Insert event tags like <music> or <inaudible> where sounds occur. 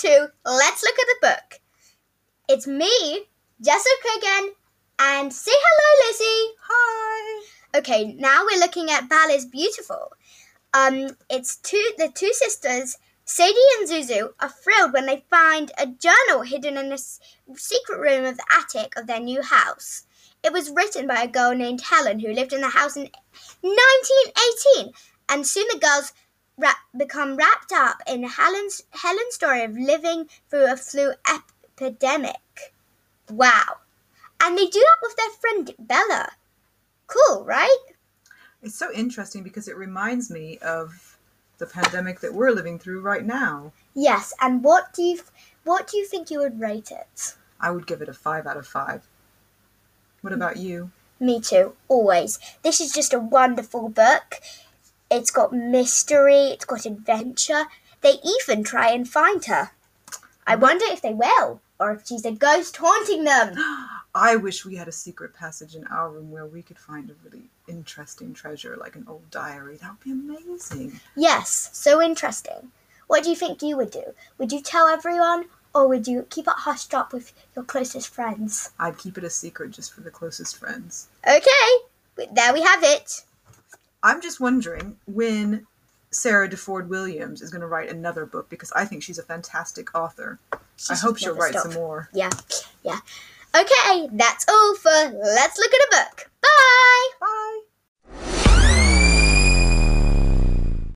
to Let's Look at the Book. It's me, Jessica again, and say hello, Lizzy. Hi. Okay, now we're looking at Palace Beautiful. Um, it's two the two sisters, Sadie and Zuzu, are thrilled when they find a journal hidden in a s- secret room of the attic of their new house. It was written by a girl named Helen who lived in the house in 1918, and soon the girls wrap, become wrapped up in Helen's Helen's story of living through a flu epidemic. Wow! And they do that with their friend Bella. Cool, right? It's so interesting because it reminds me of the pandemic that we're living through right now. Yes, and what do you what do you think you would rate it? I would give it a 5 out of 5. What about you? Me too, always. This is just a wonderful book. It's got mystery, it's got adventure. They even try and find her. I wonder if they will, or if she's a ghost haunting them. <gasps> I wish we had a secret passage in our room where we could find a really interesting treasure like an old diary. That would be amazing. Yes, so interesting. What do you think you would do? Would you tell everyone, or would you keep it hushed up with your closest friends? I'd keep it a secret just for the closest friends. Okay, there we have it. I'm just wondering when Sarah DeFord Williams is going to write another book because I think she's a fantastic author. I hope she'll write stop. some more. Yeah, yeah. Okay, that's all for Let's Look at a Book. Bye! Bye.